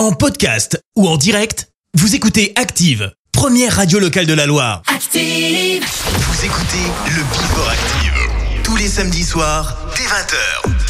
En podcast ou en direct, vous écoutez Active, première radio locale de la Loire. Active. Vous écoutez le Before Active. Tous les samedis soirs, dès 20h.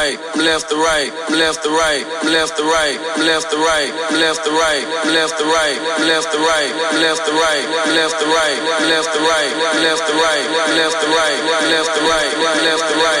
left the right, left the right, left the right, left the right, left the right, left the right, left the right, left the right, left the right, left the right, left the right, left the right, left the right, left the right, left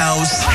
House,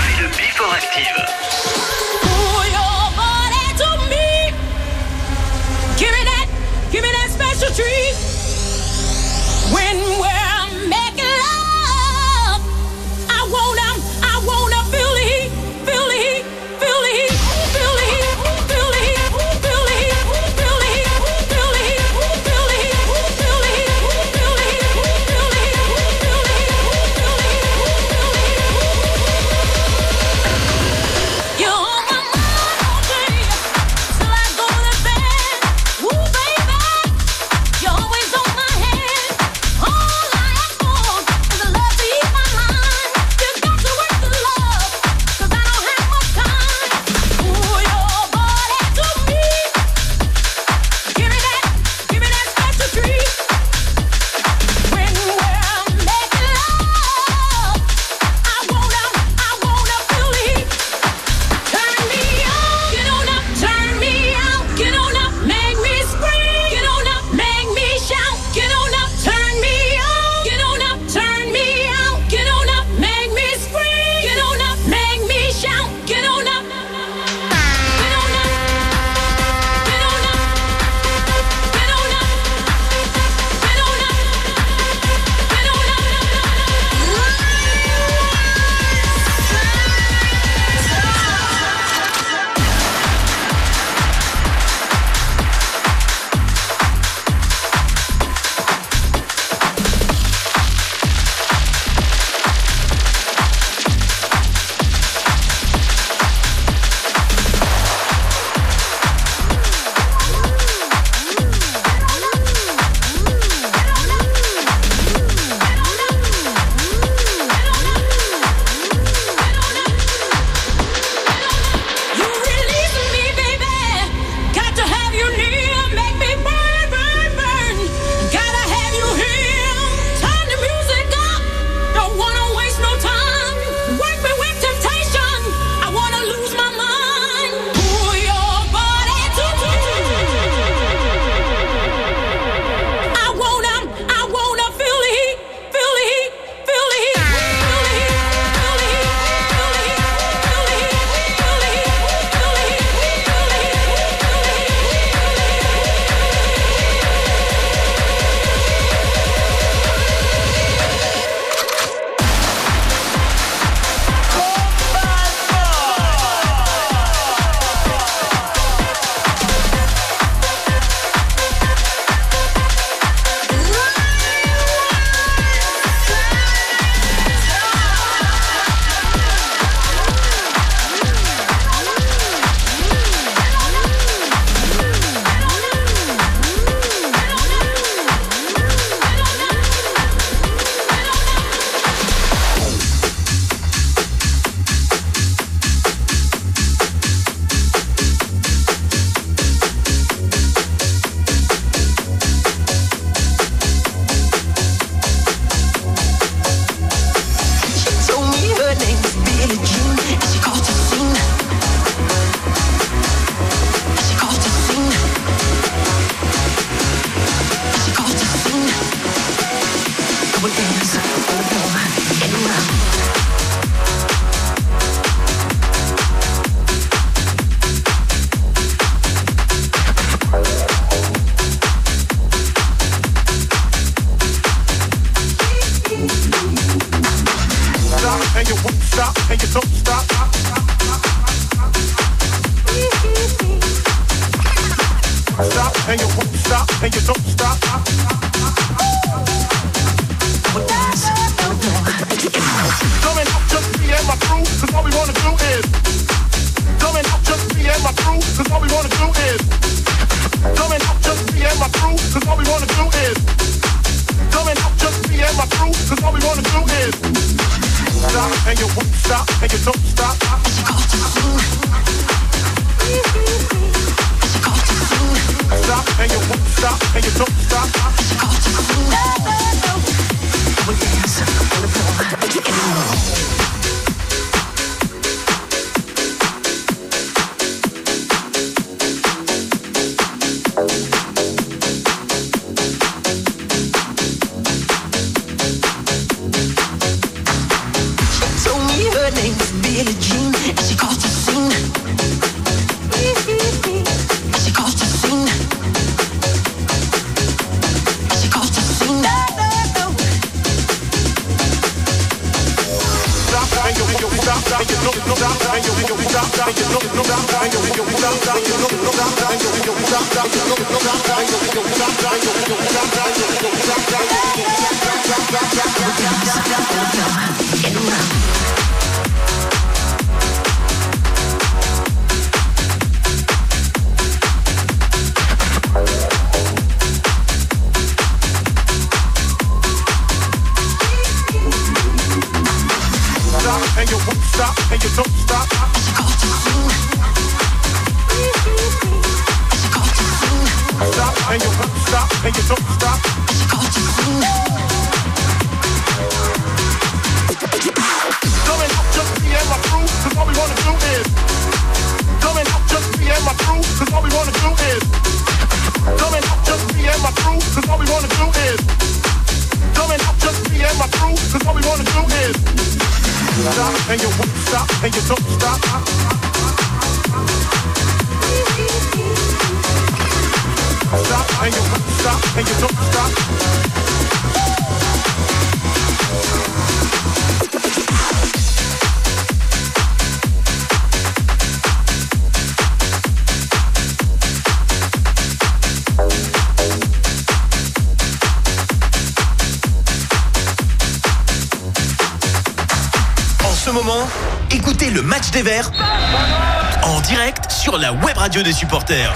radio des supporters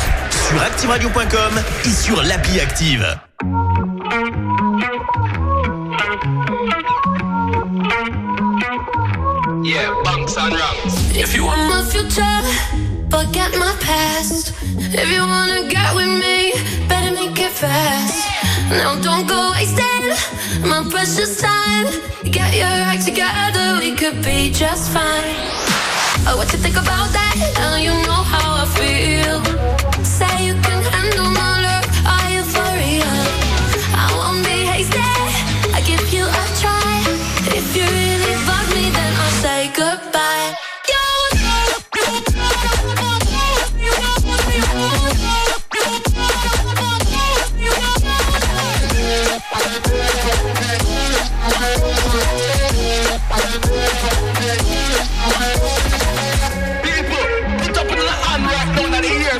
sur activeradio.com et sur l'appli Active. Yeah, bunks and rungs. If you want my future, forget my past. If you wanna get with me, better make it fast. Now don't go wasting my precious time. Get your act together, we could be just fine. Oh, what you think about that?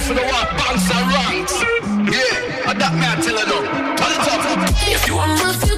For the what? Bounce and ranks. Yeah, that I tell you now. Turn it up. If you want my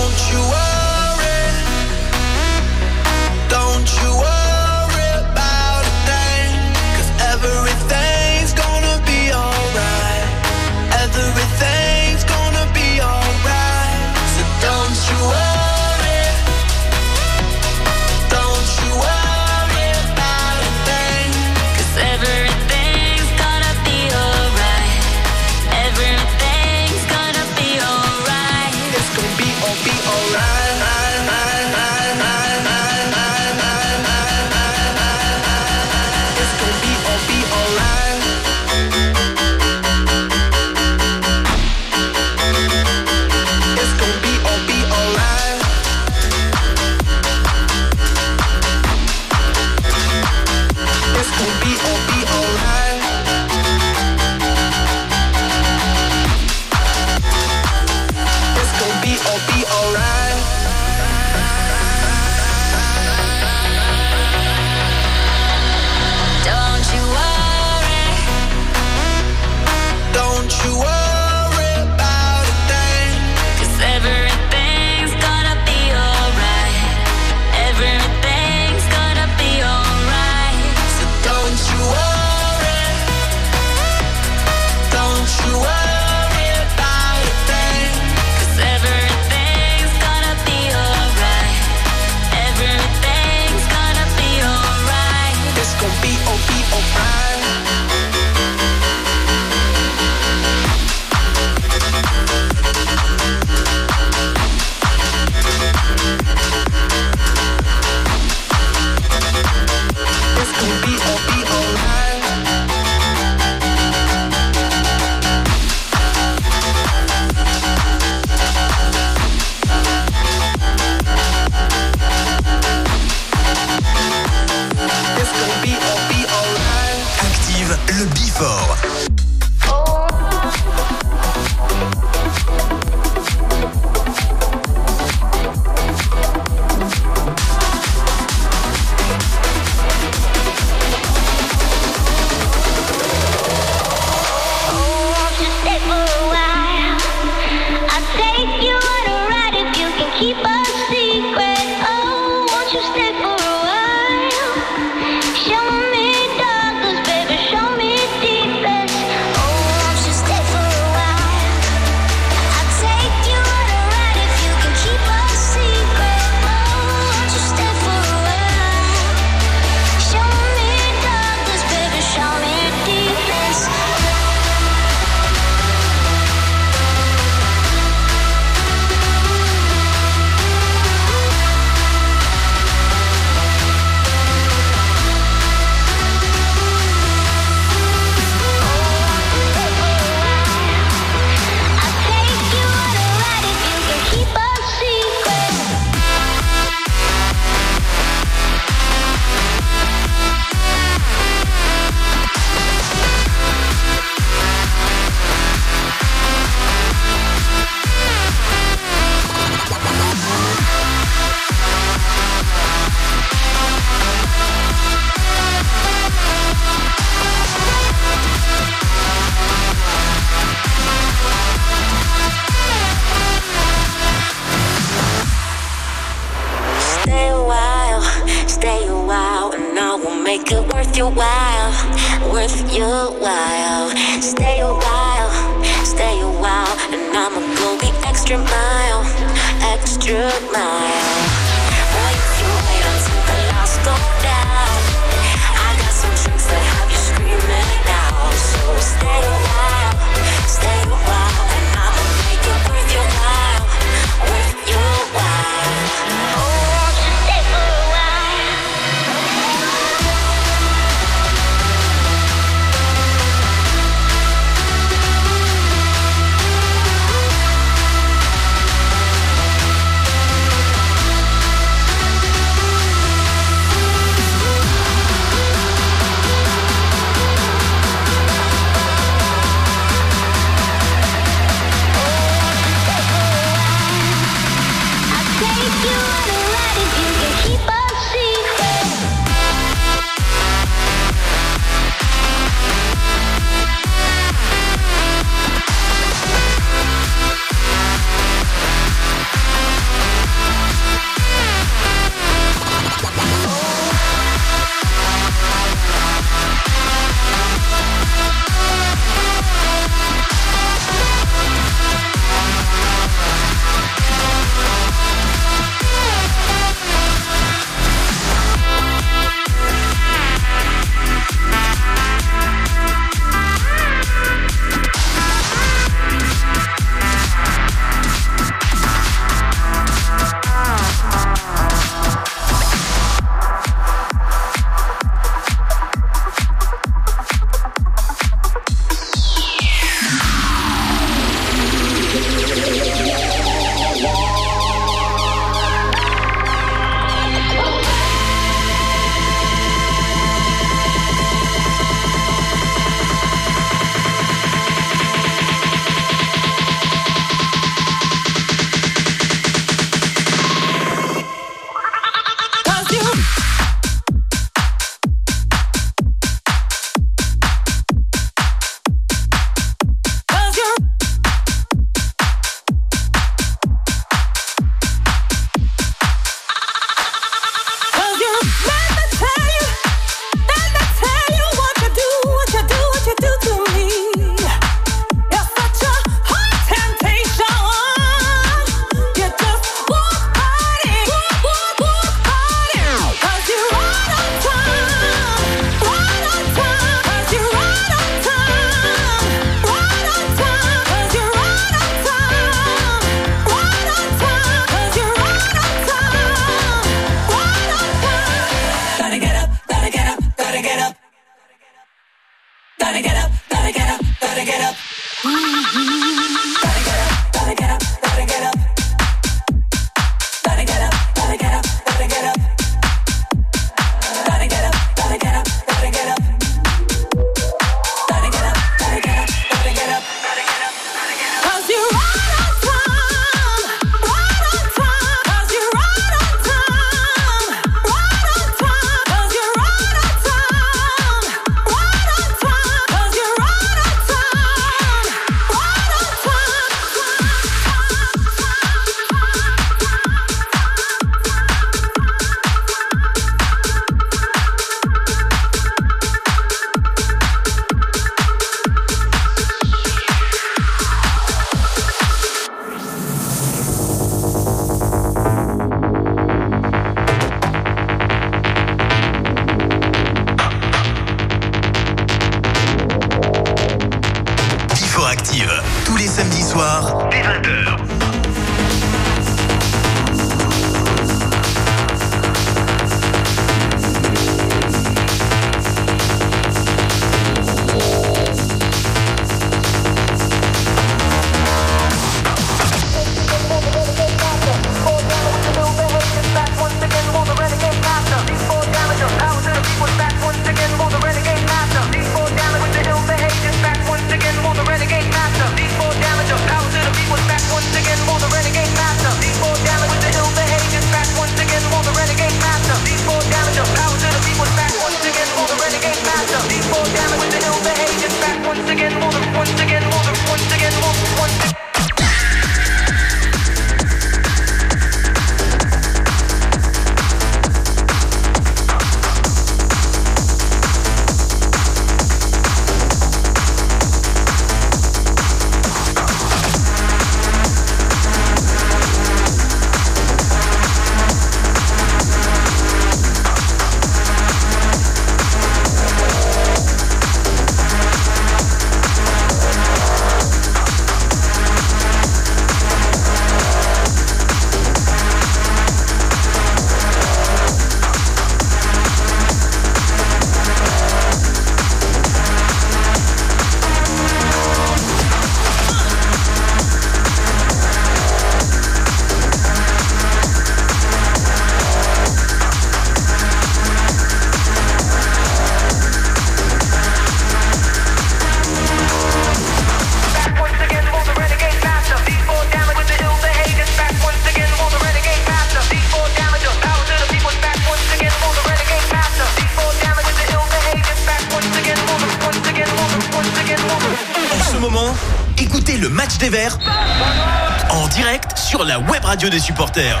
supporters,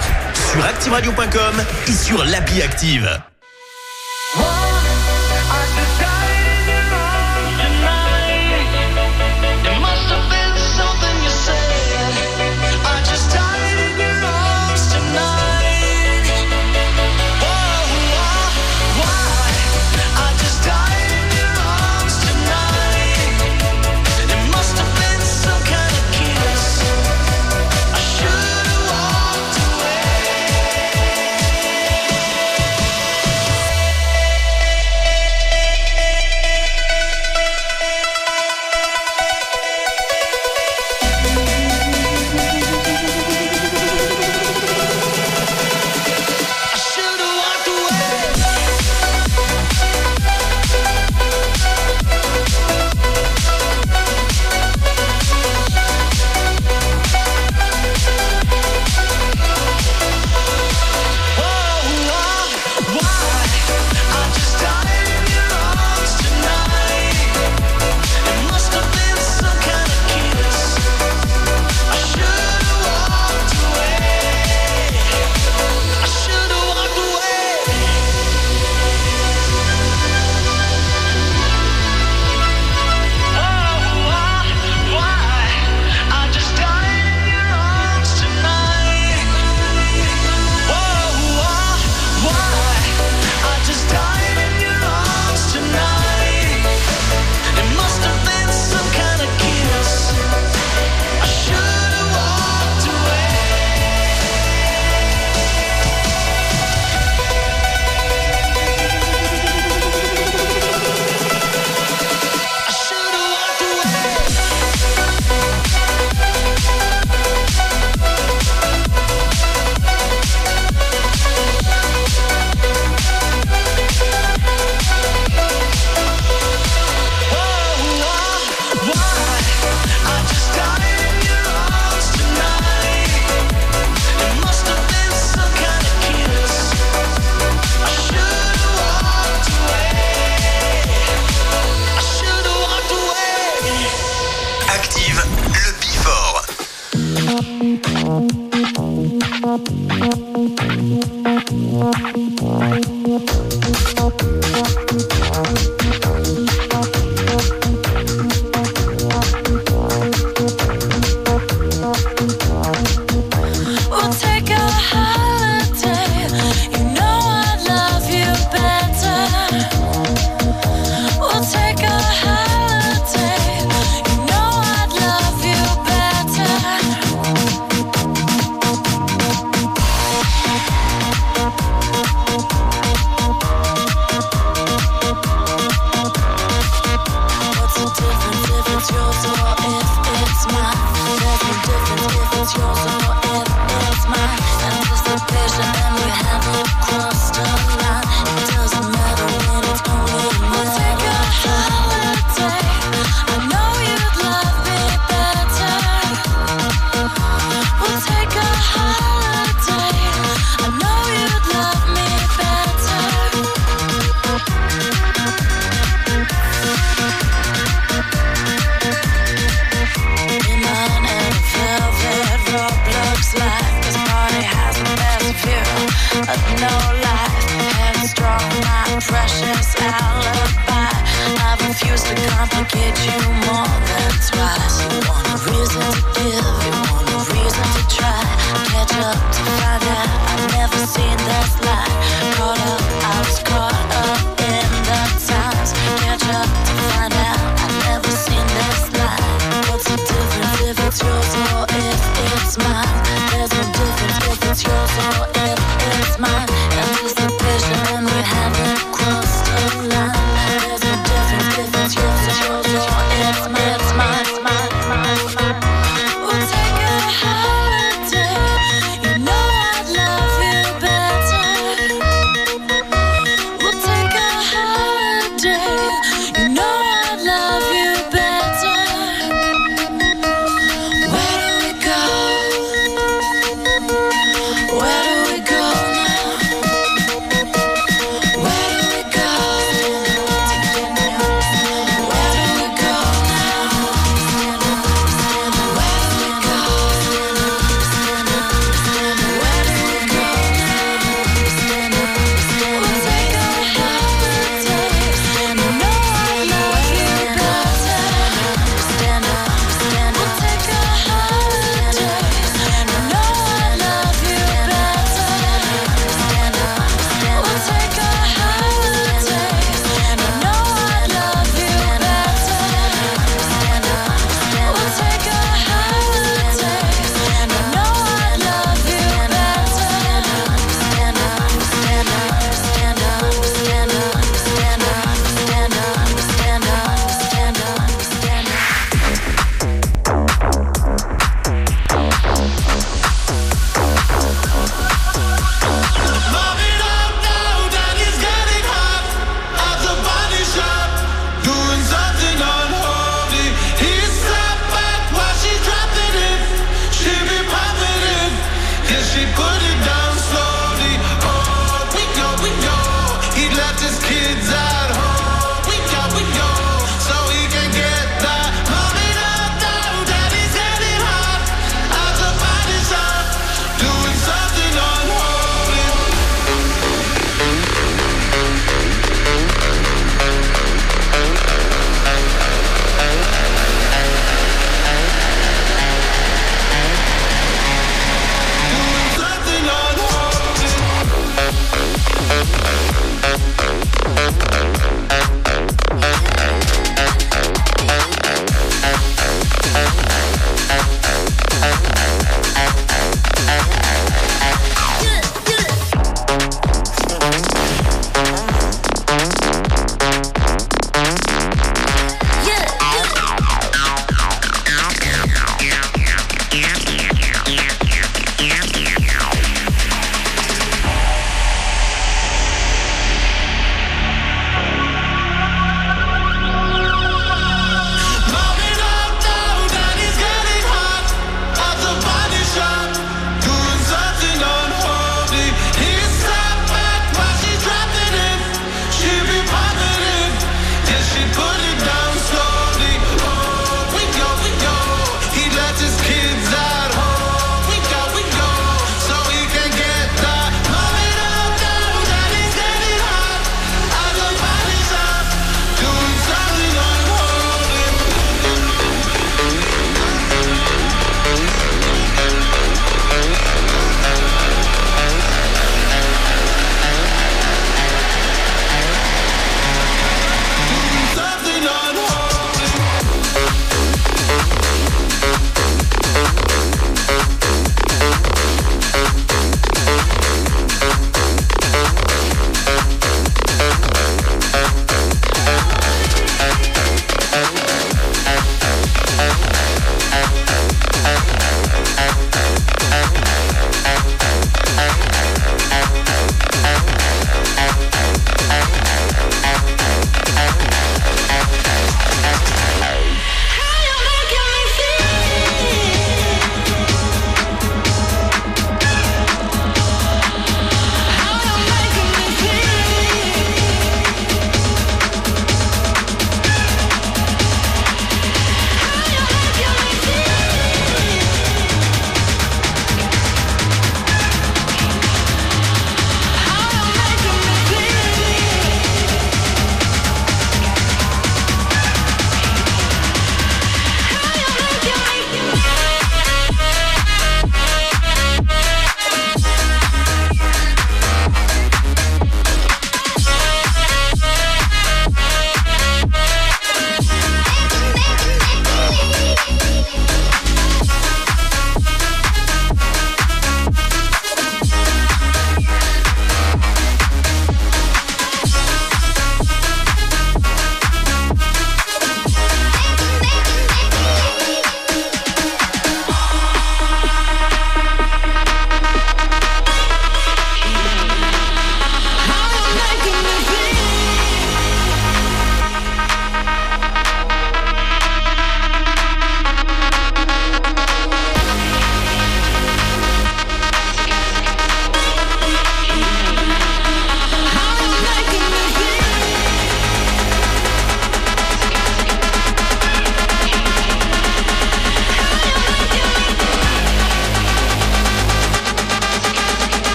sur activeradio.com et sur l'appli Active.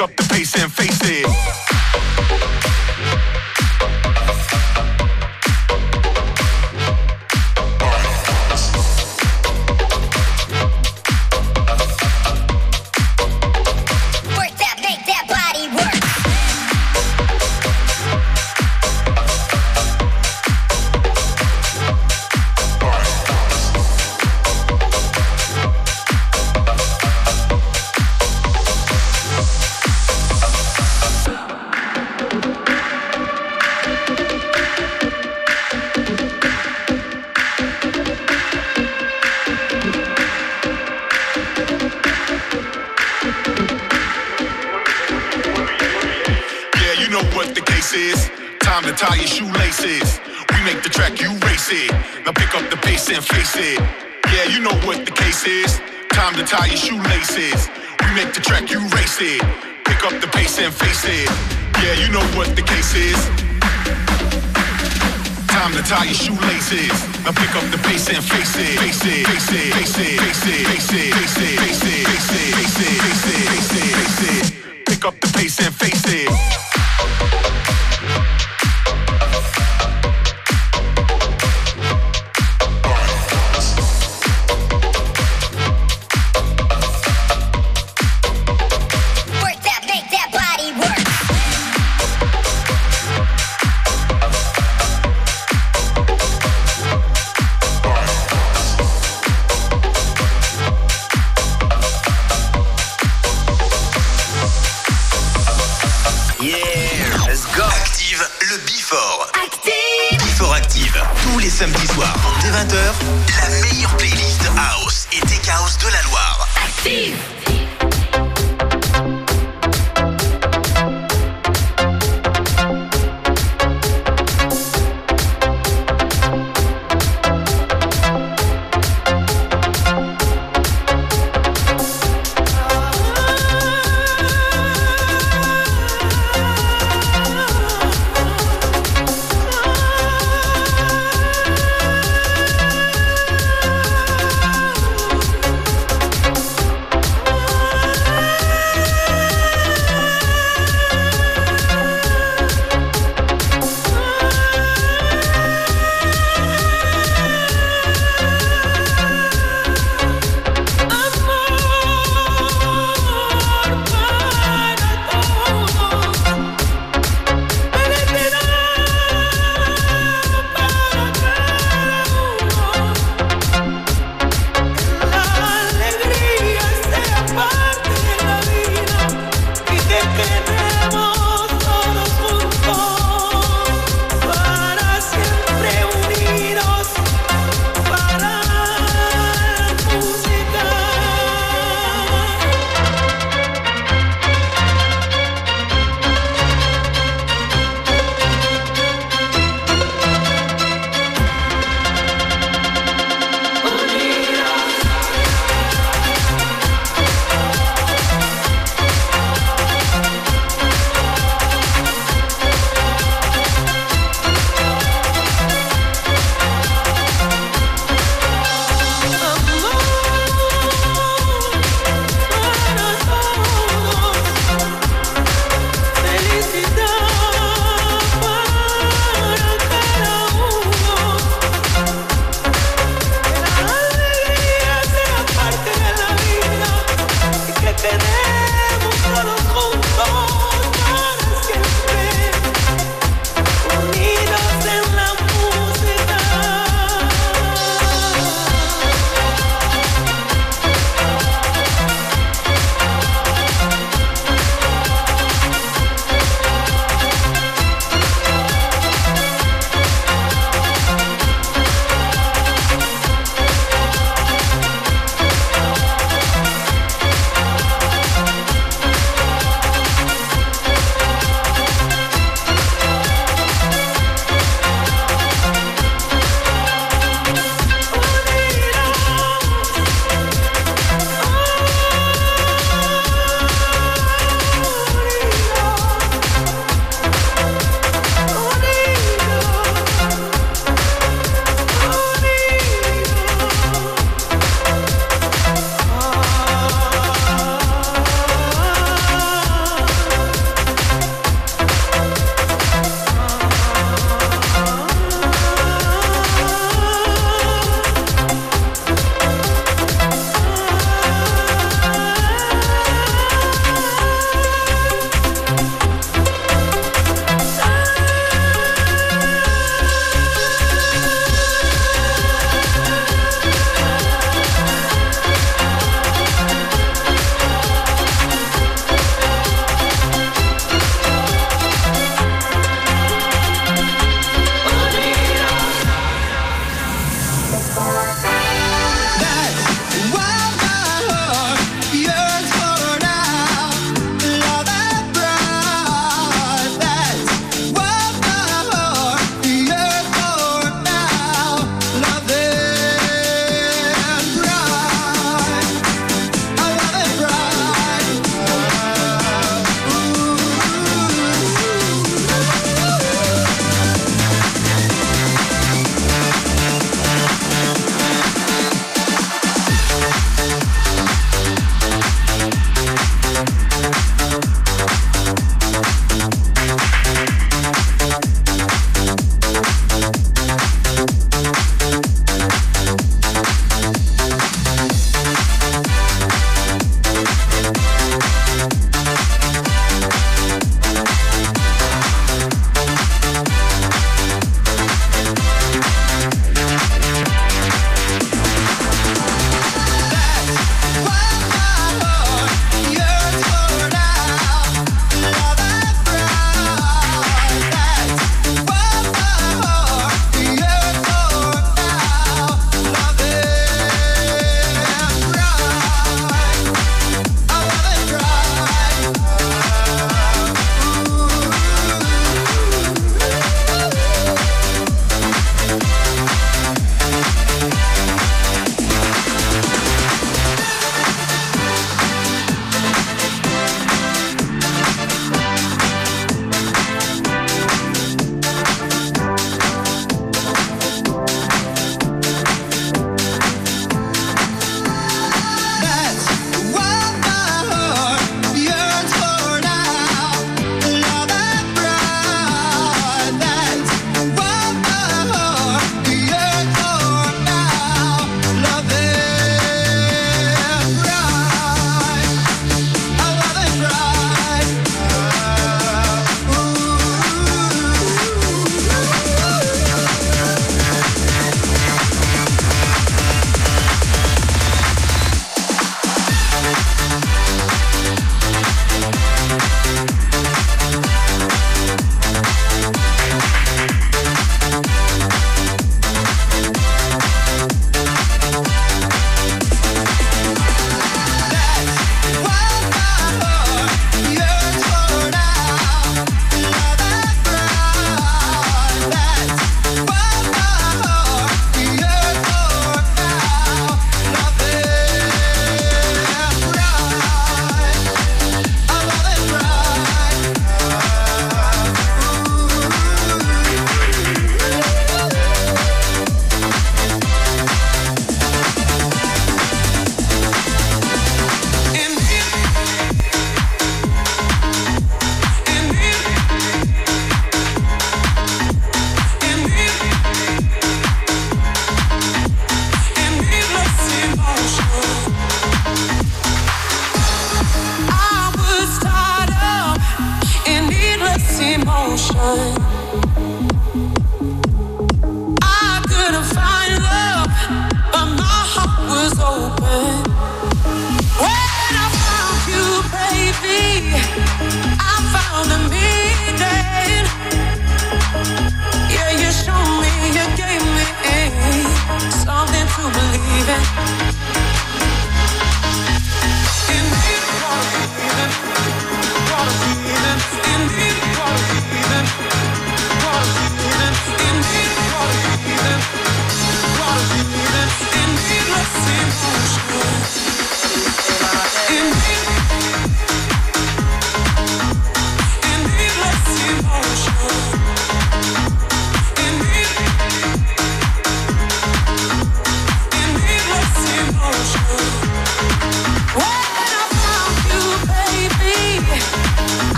Up the pace and face it. Now pick up the pace and face it. Face it, face it, face it, face it,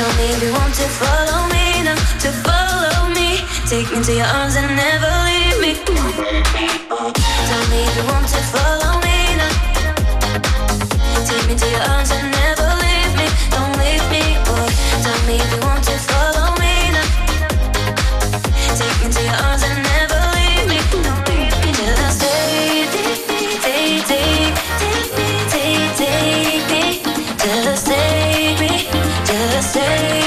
Tell me if you want to follow me now, to follow me. Take me to your arms and never leave me. Don't if you want to follow me now. Take me to your arms and never leave me. Don't leave me, boy. Don't need you want to follow me now. Take me to your arms and never. away.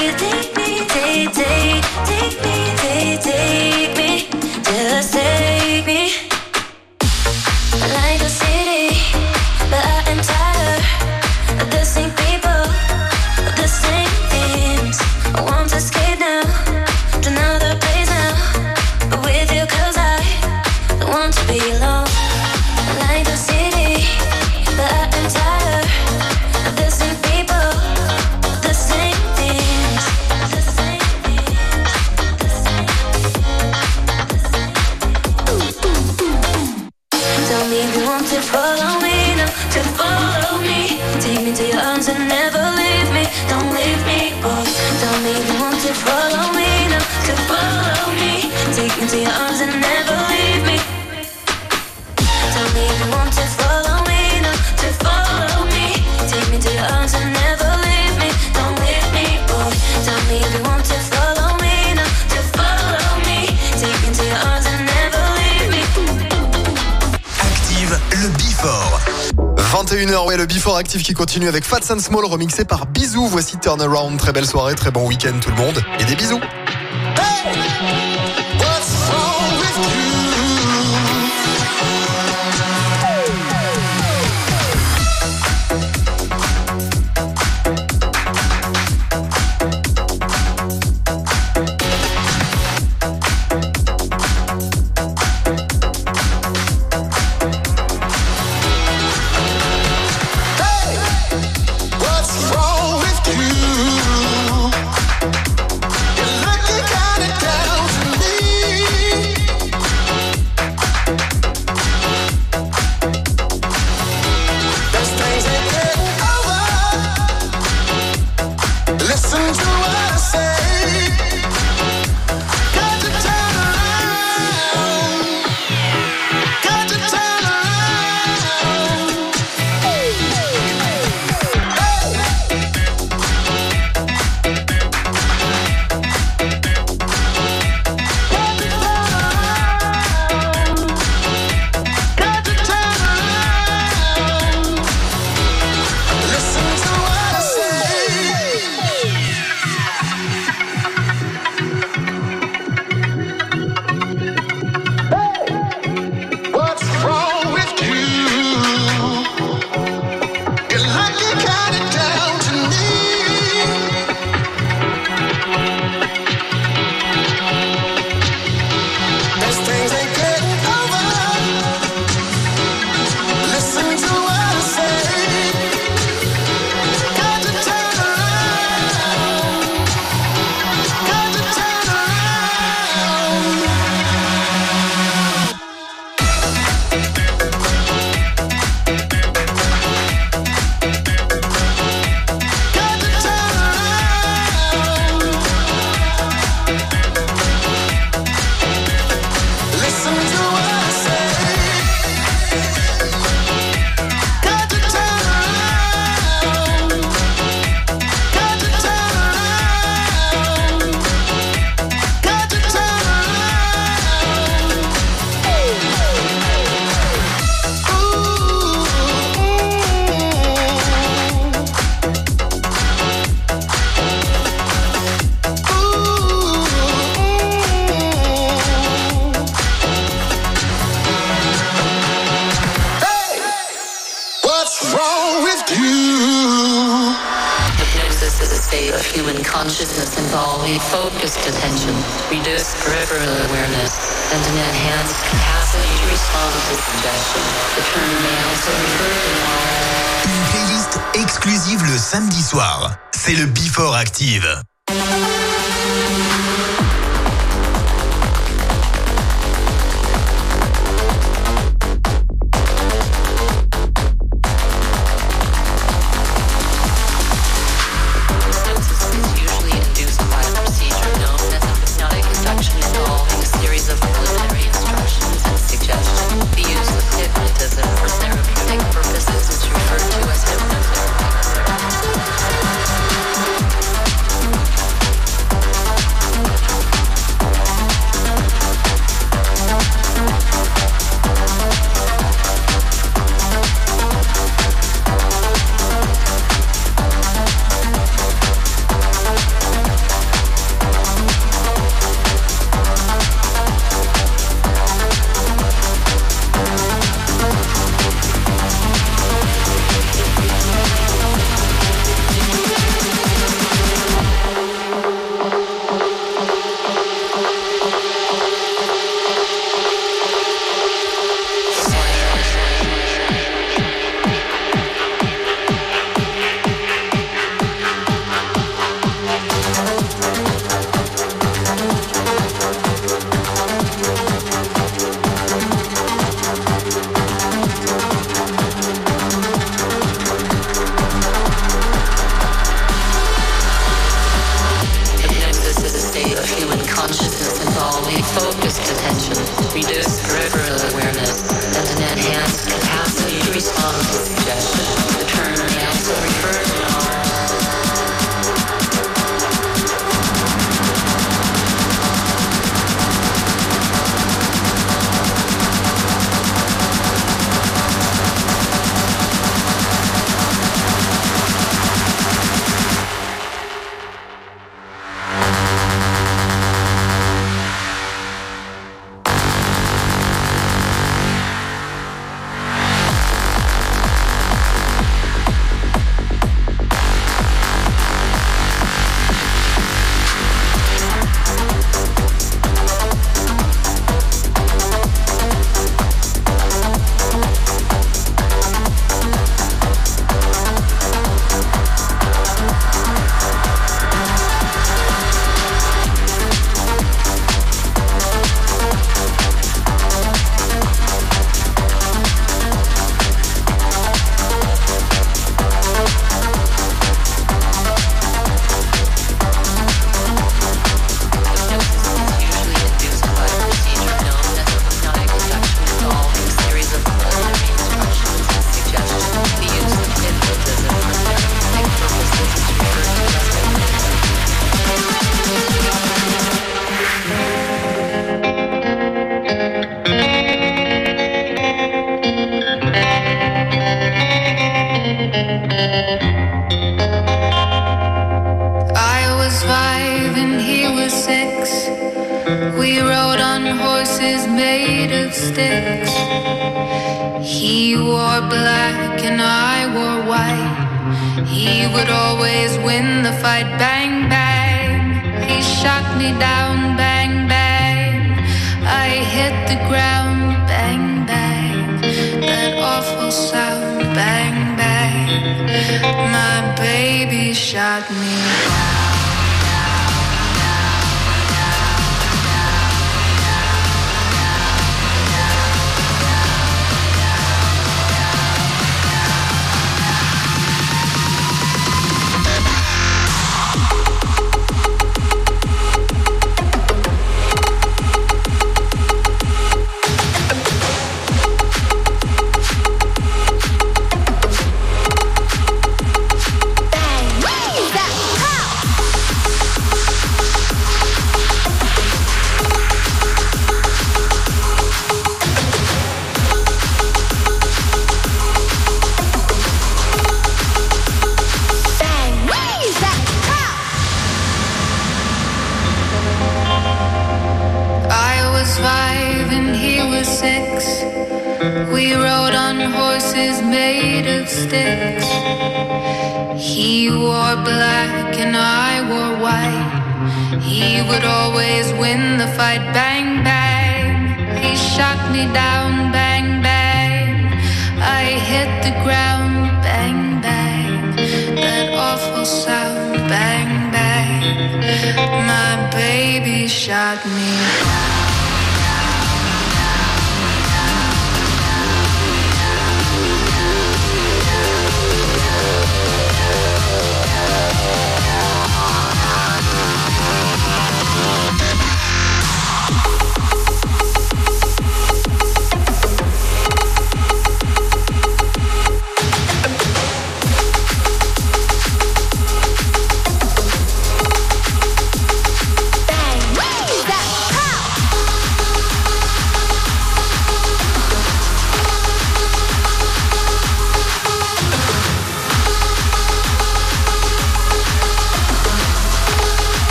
le Before Active qui continue avec Fats and Small remixé par Bisous. Voici Turnaround. Très belle soirée, très bon week-end tout le monde. Et des bisous.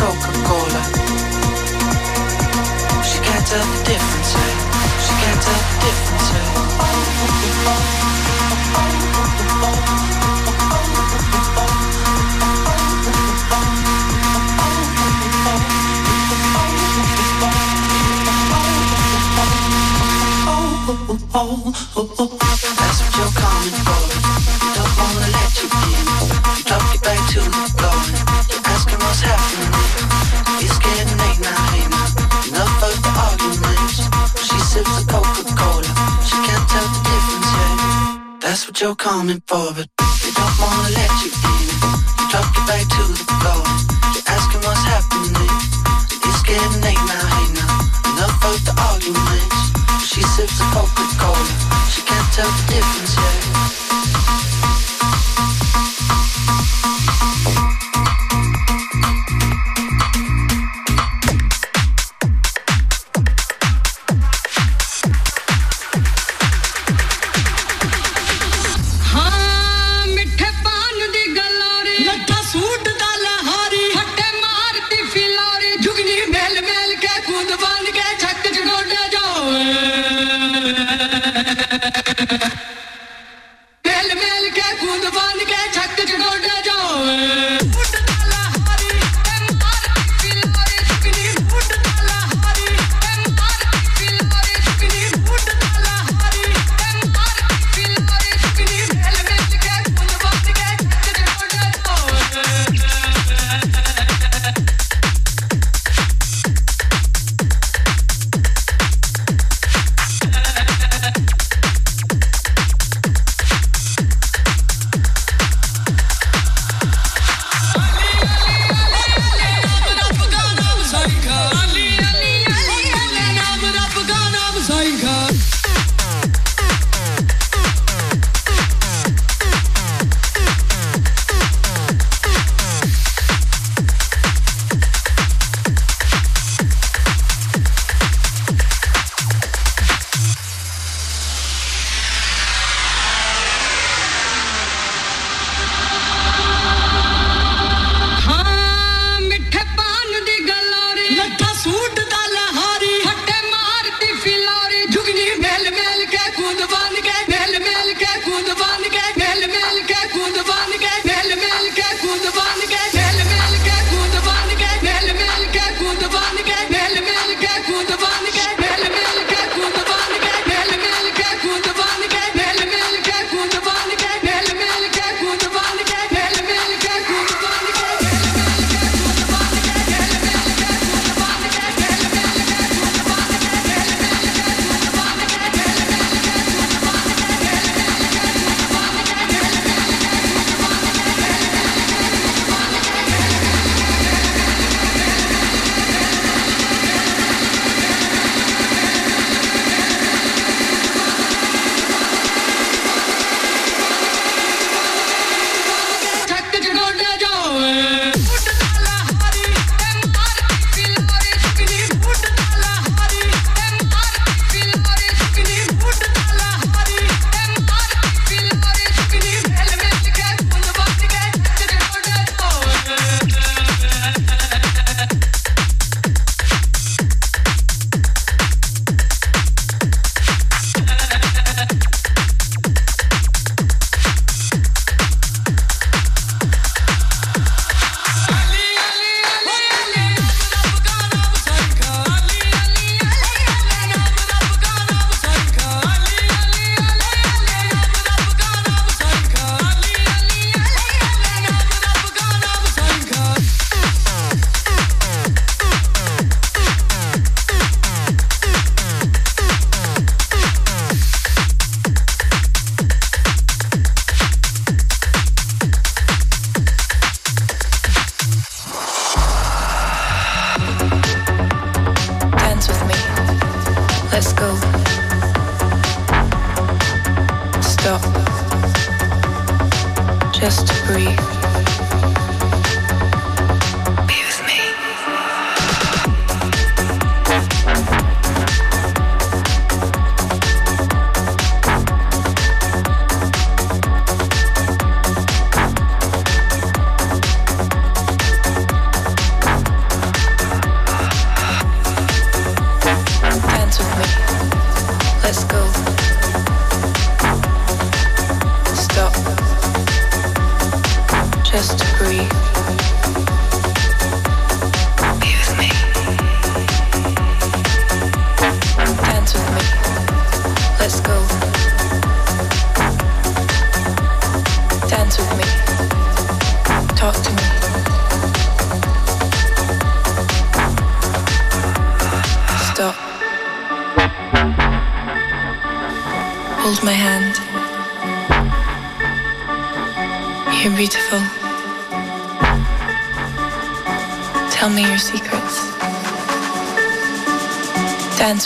Coca-Cola. She can't tell the difference, eh? She can't tell the difference. Eh? Oh, oh, oh, coming it.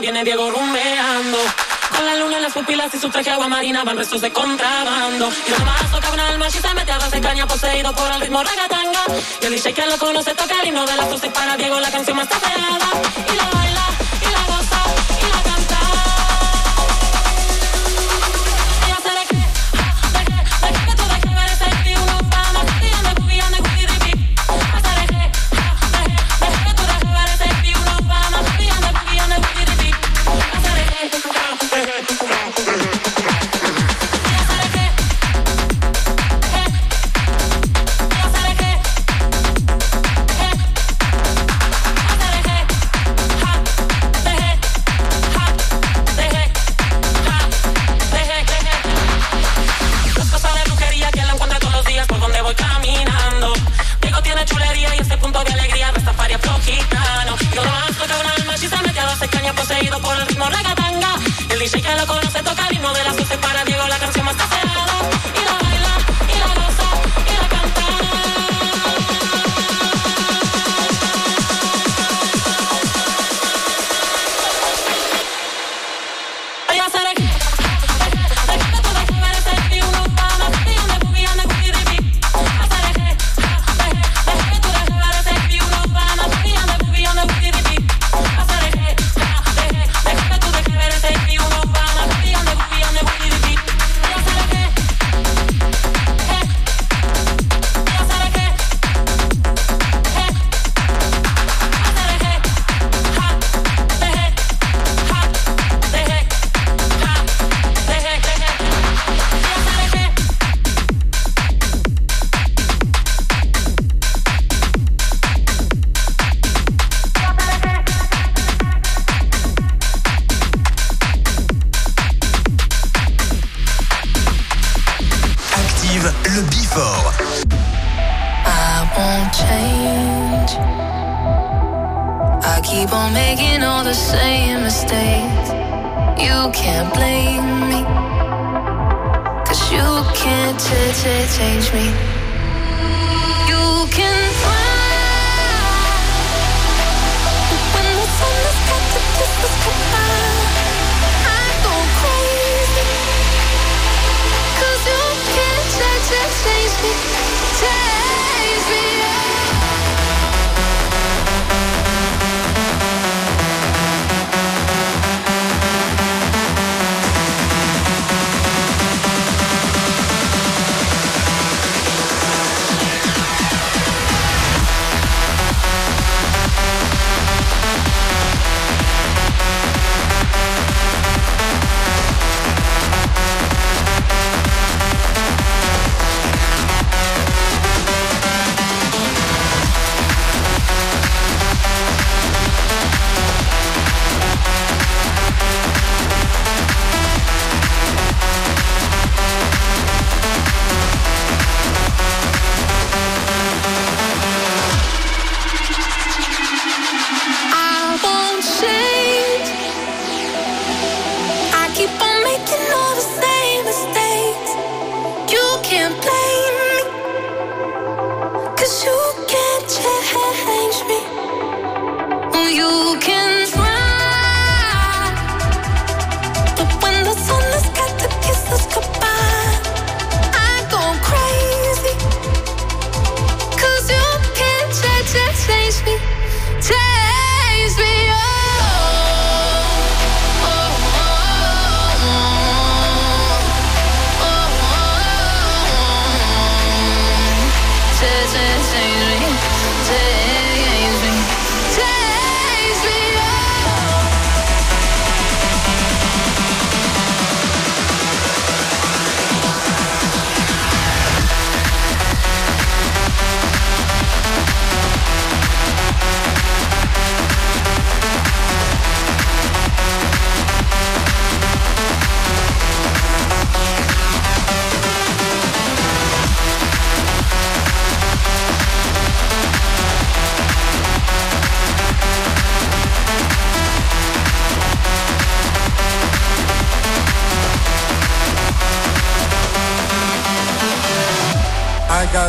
viene Diego rumbeando. Con la luna en las pupilas y su traje agua marina van restos de contrabando. Y los más tocaban al macho y se mete a caña poseído por el ritmo regatanga. Y el DJ que lo conoce toca el himno de la y para Diego la canción más tapeada. Y la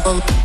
got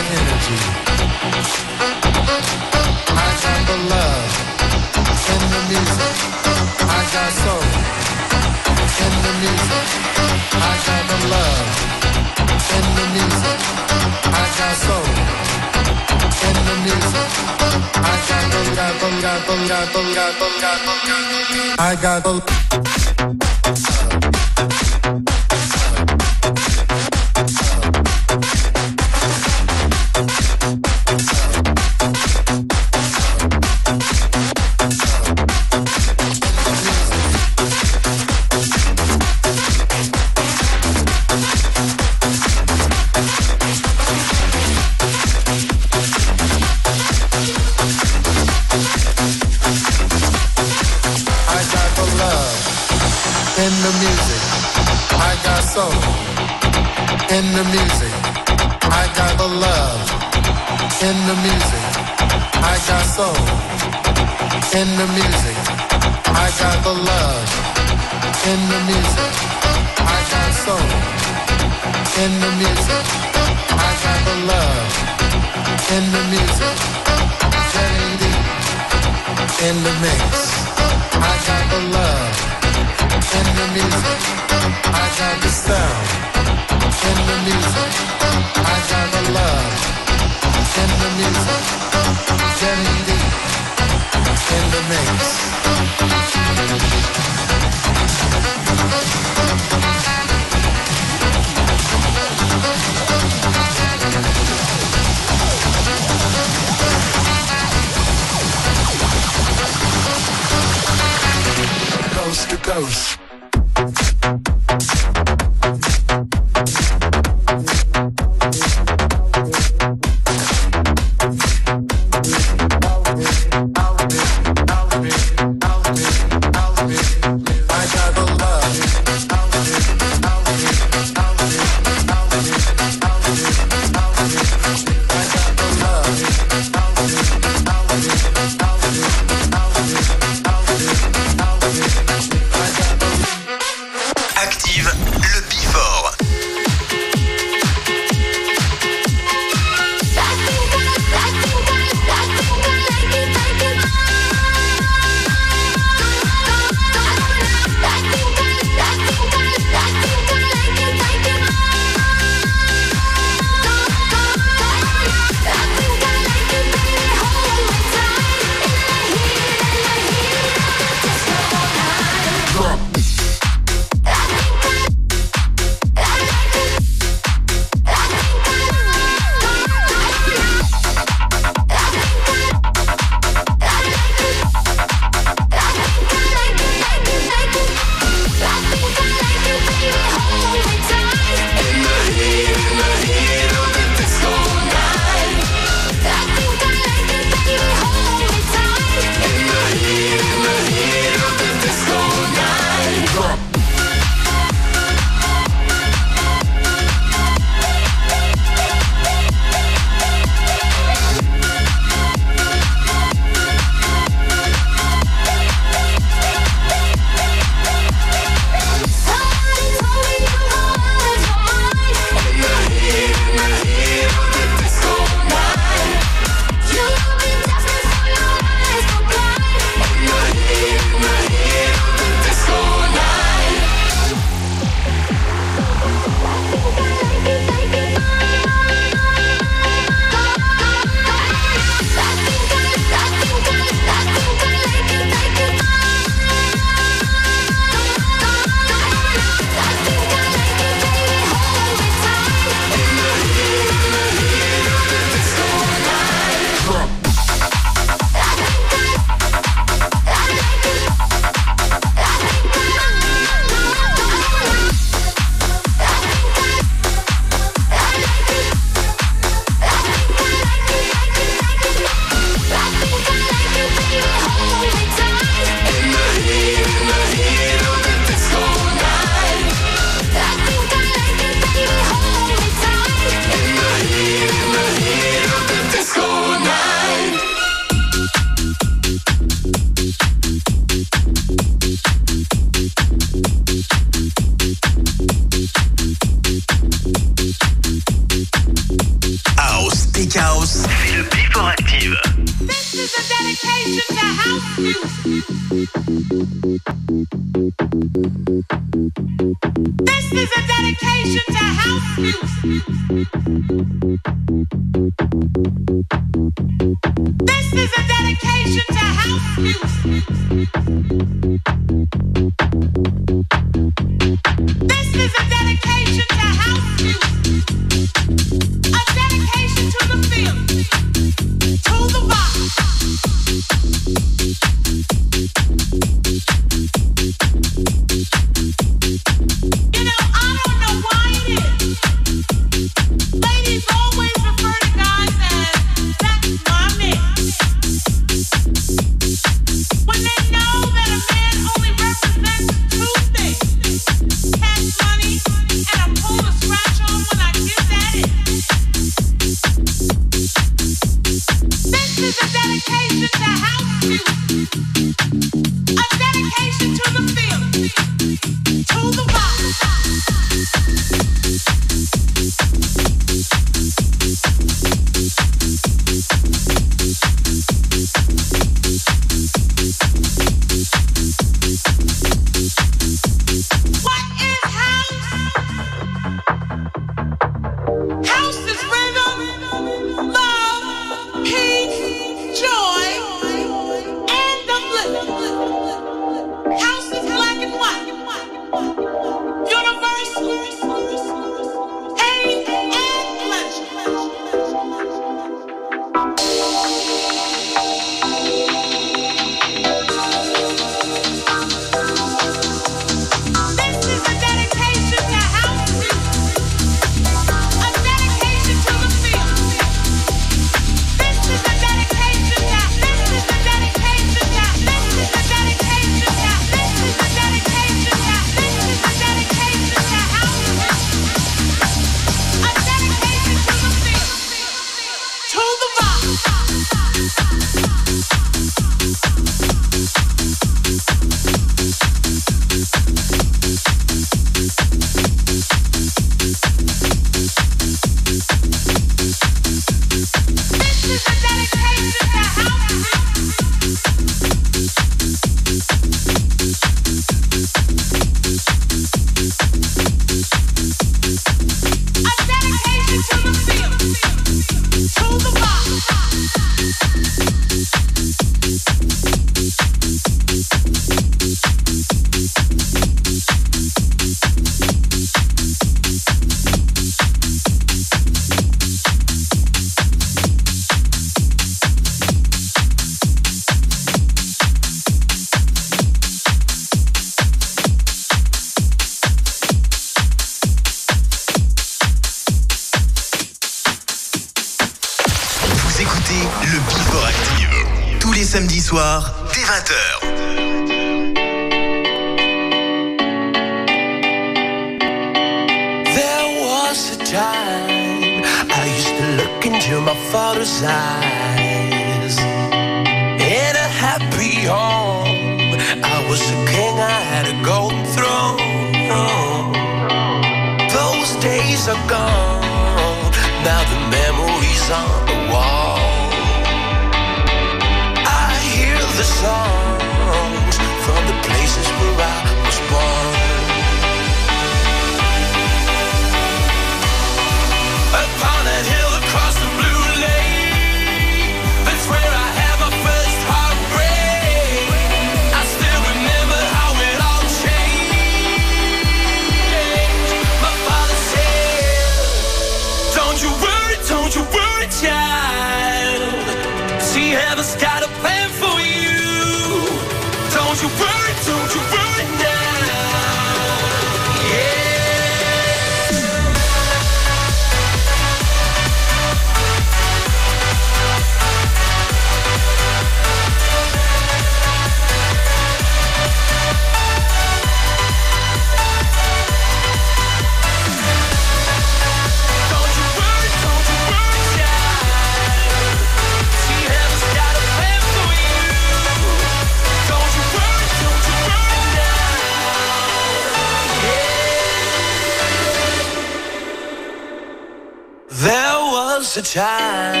time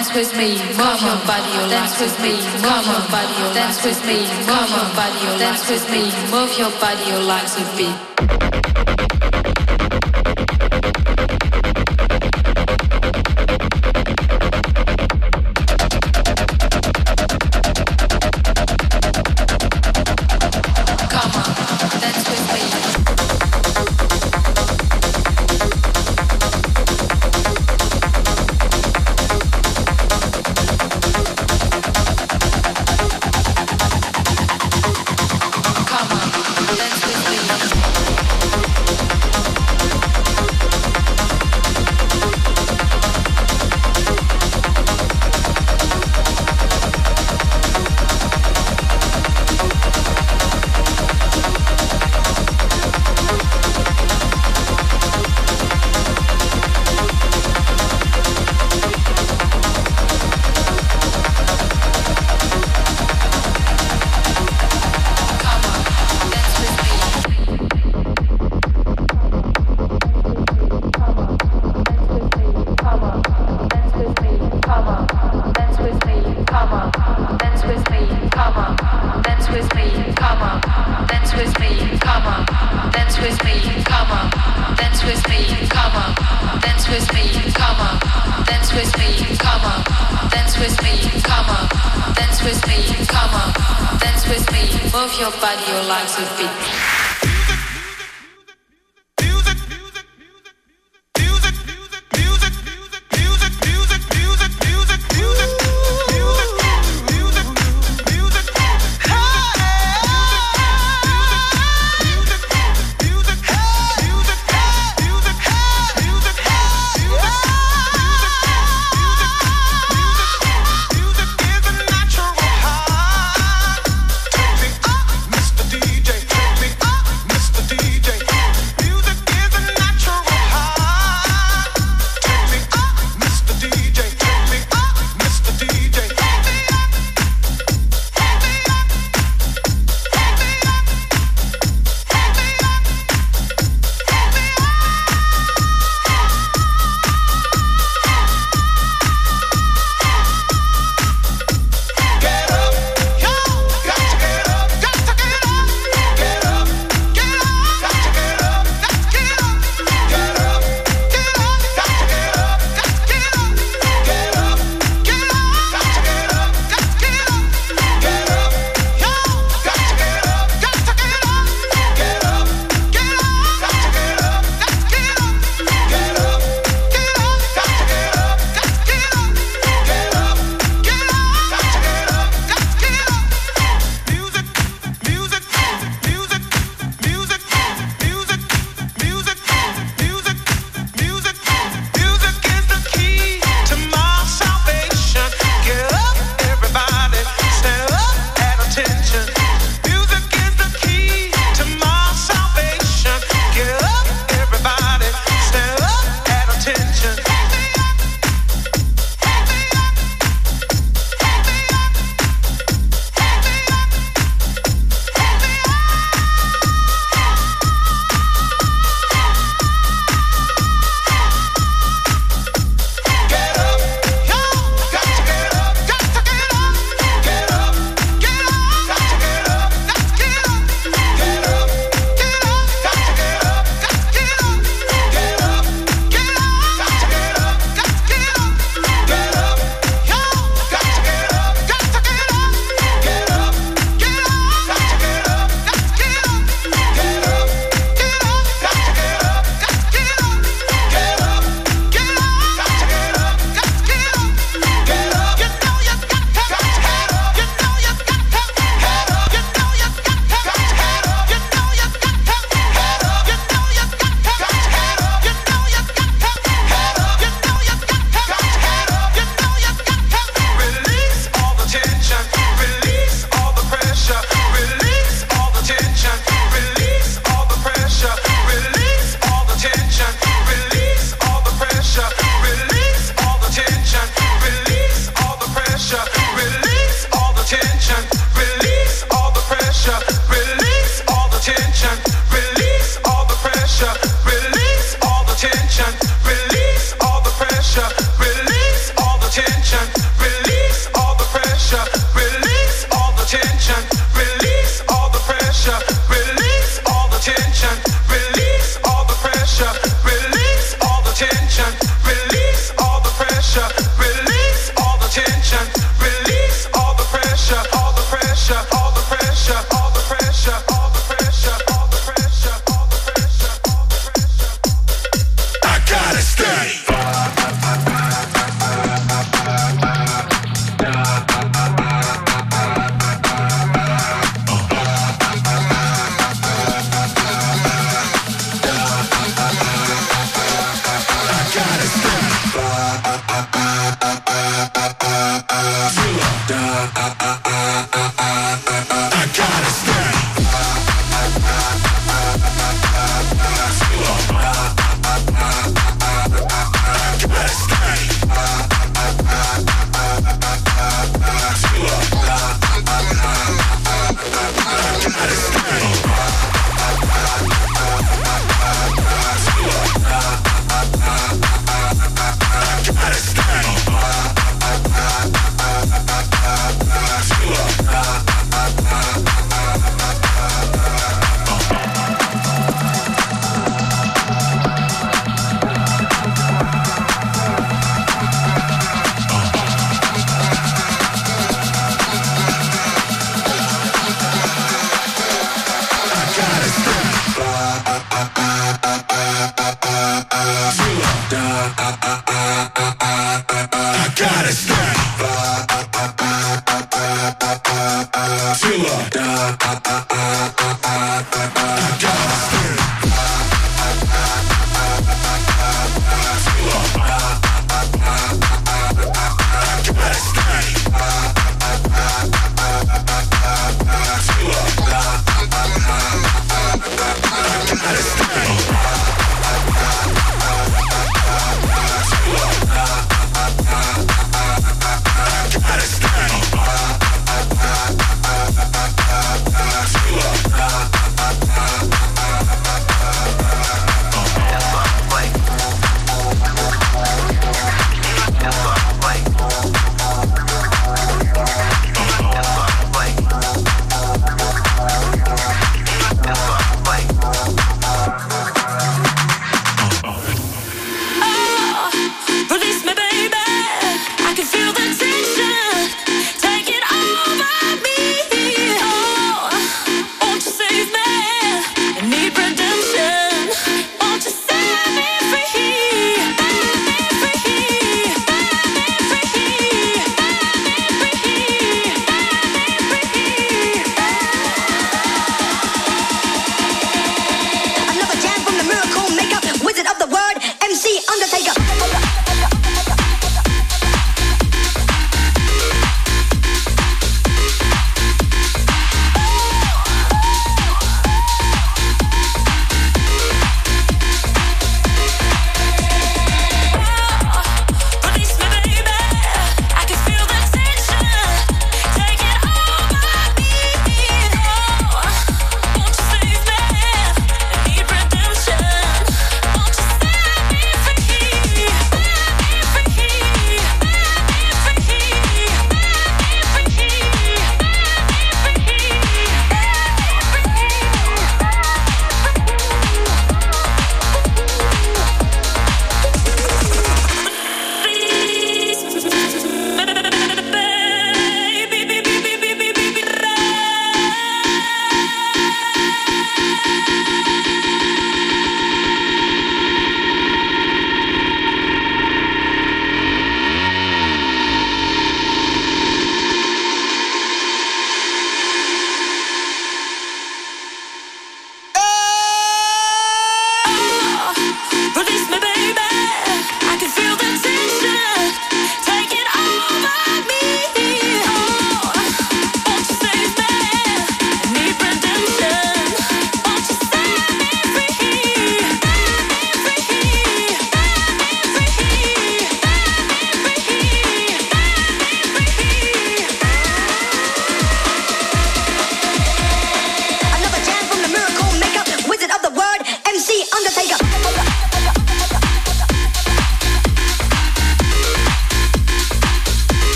dance with me, move your body, oh, dance with me, your body, oh, dance with me, your body, oh, dance with me, move your body, oh, like a beat.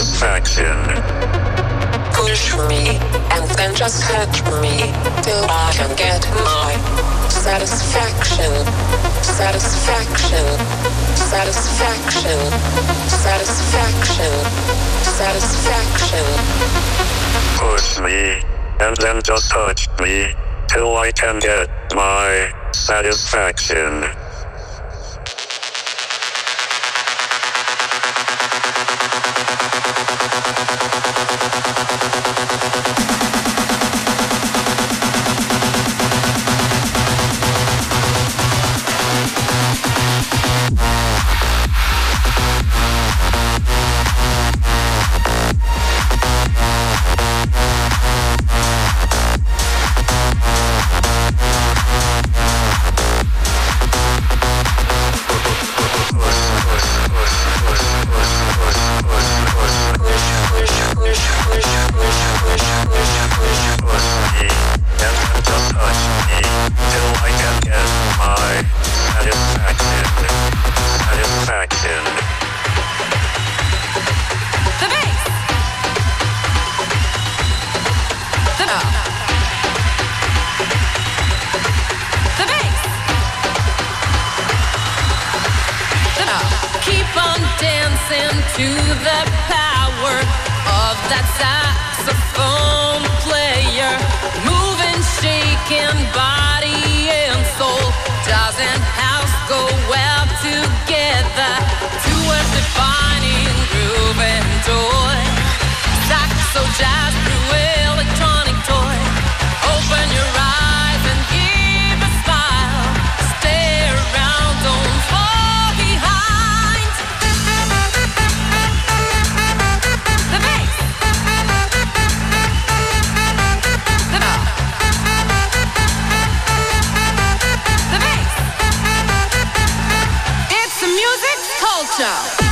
Science. Culture.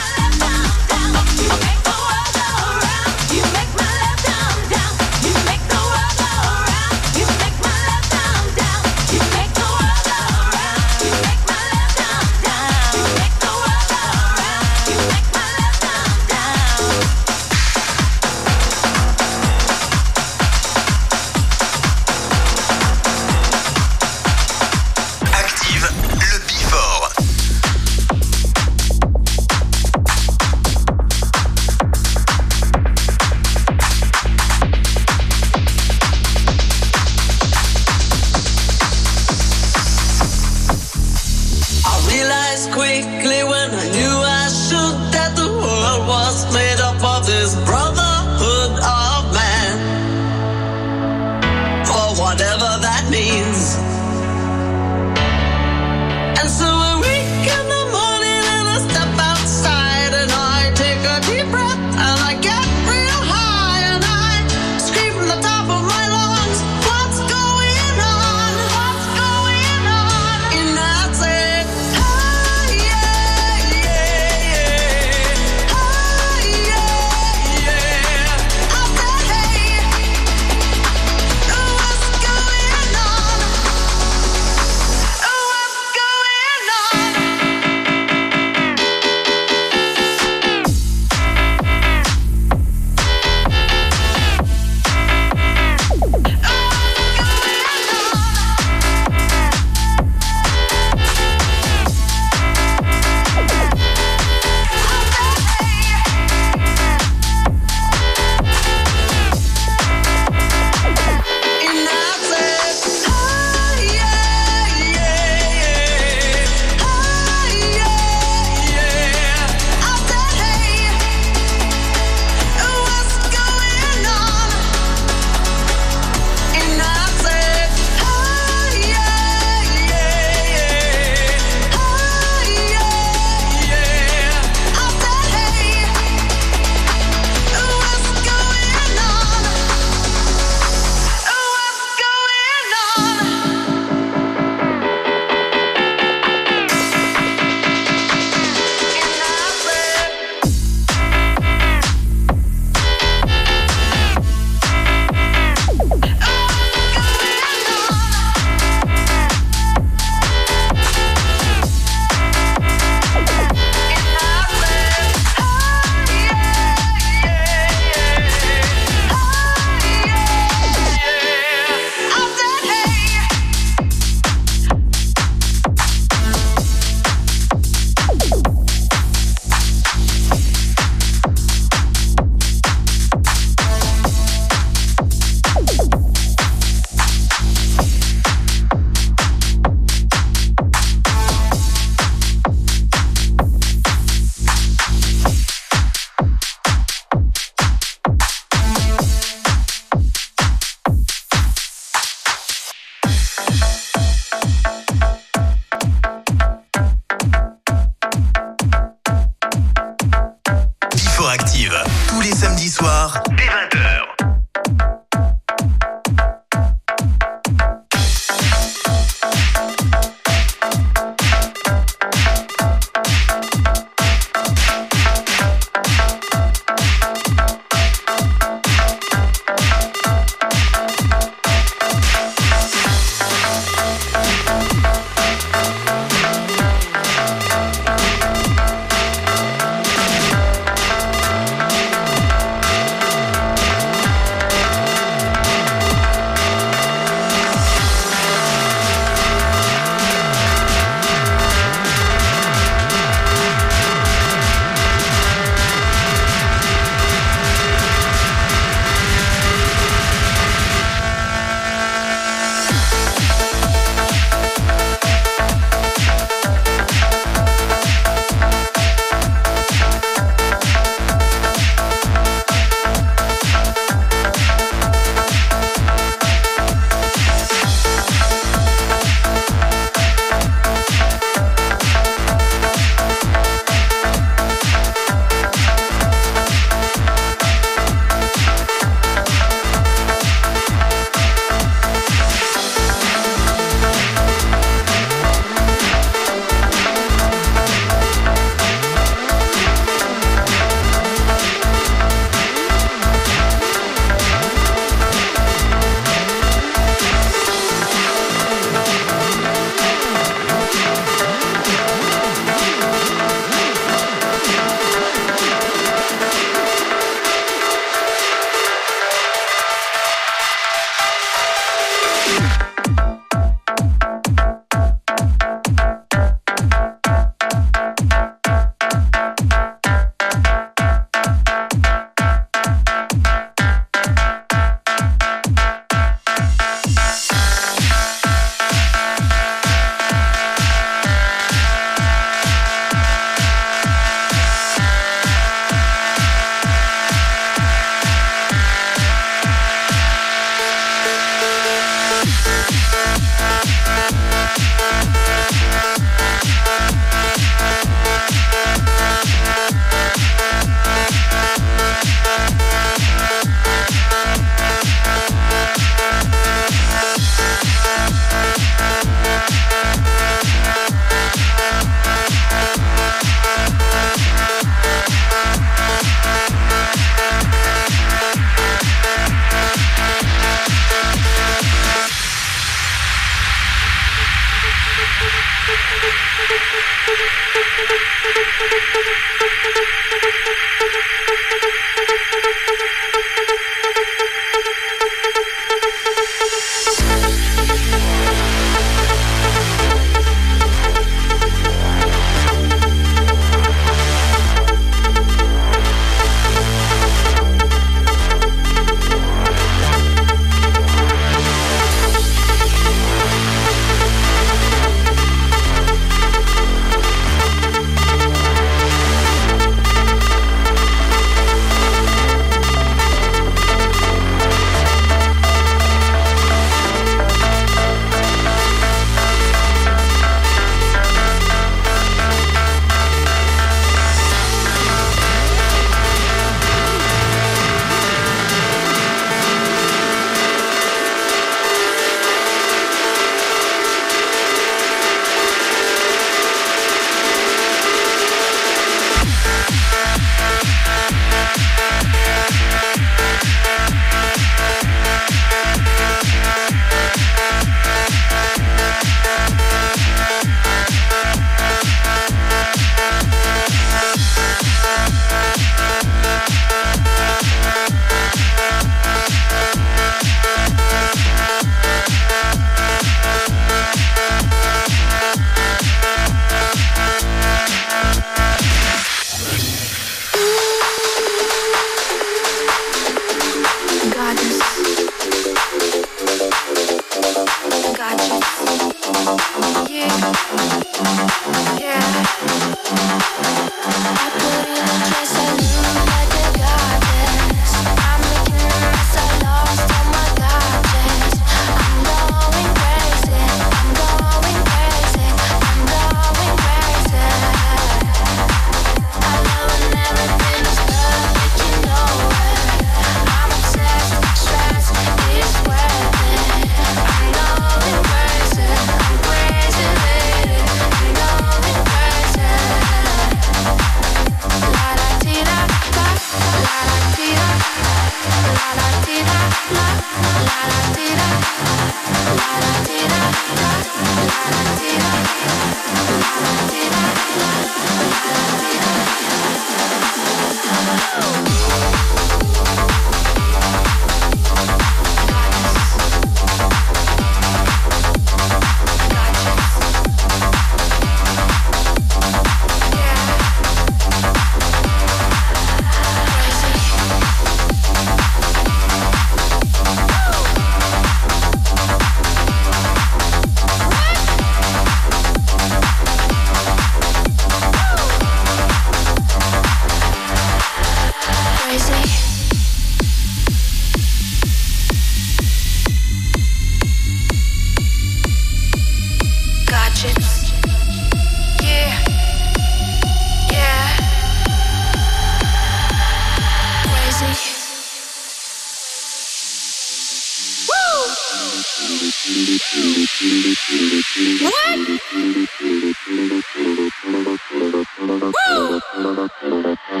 どうぞ。I'm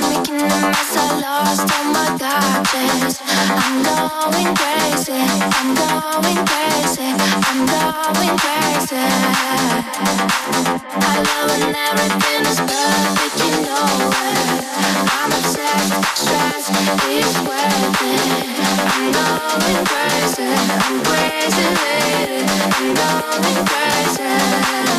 making a mess, I lost all my gadgets. I'm going crazy. I'm going crazy. I'm going crazy. Our love and everything is burning. I'm obsessed. Stress is worth it. I'm going crazy. I'm crazy. I'm going crazy, Perfect,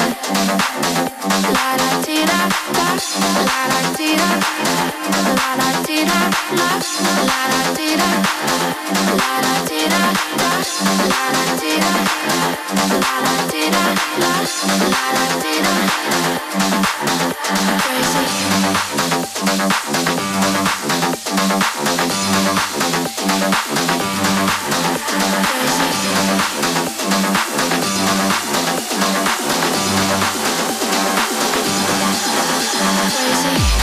you Crazy.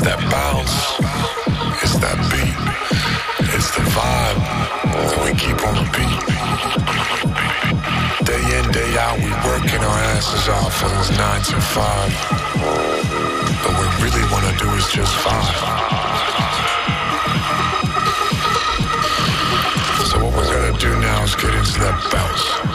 It's that bounce. It's that beat. It's the vibe we keep on repeat. Day in, day out, we working our asses off for those nine to five. But what we really wanna do is just five. So what we're gonna do now is get into that bounce.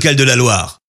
Locale de la Loire.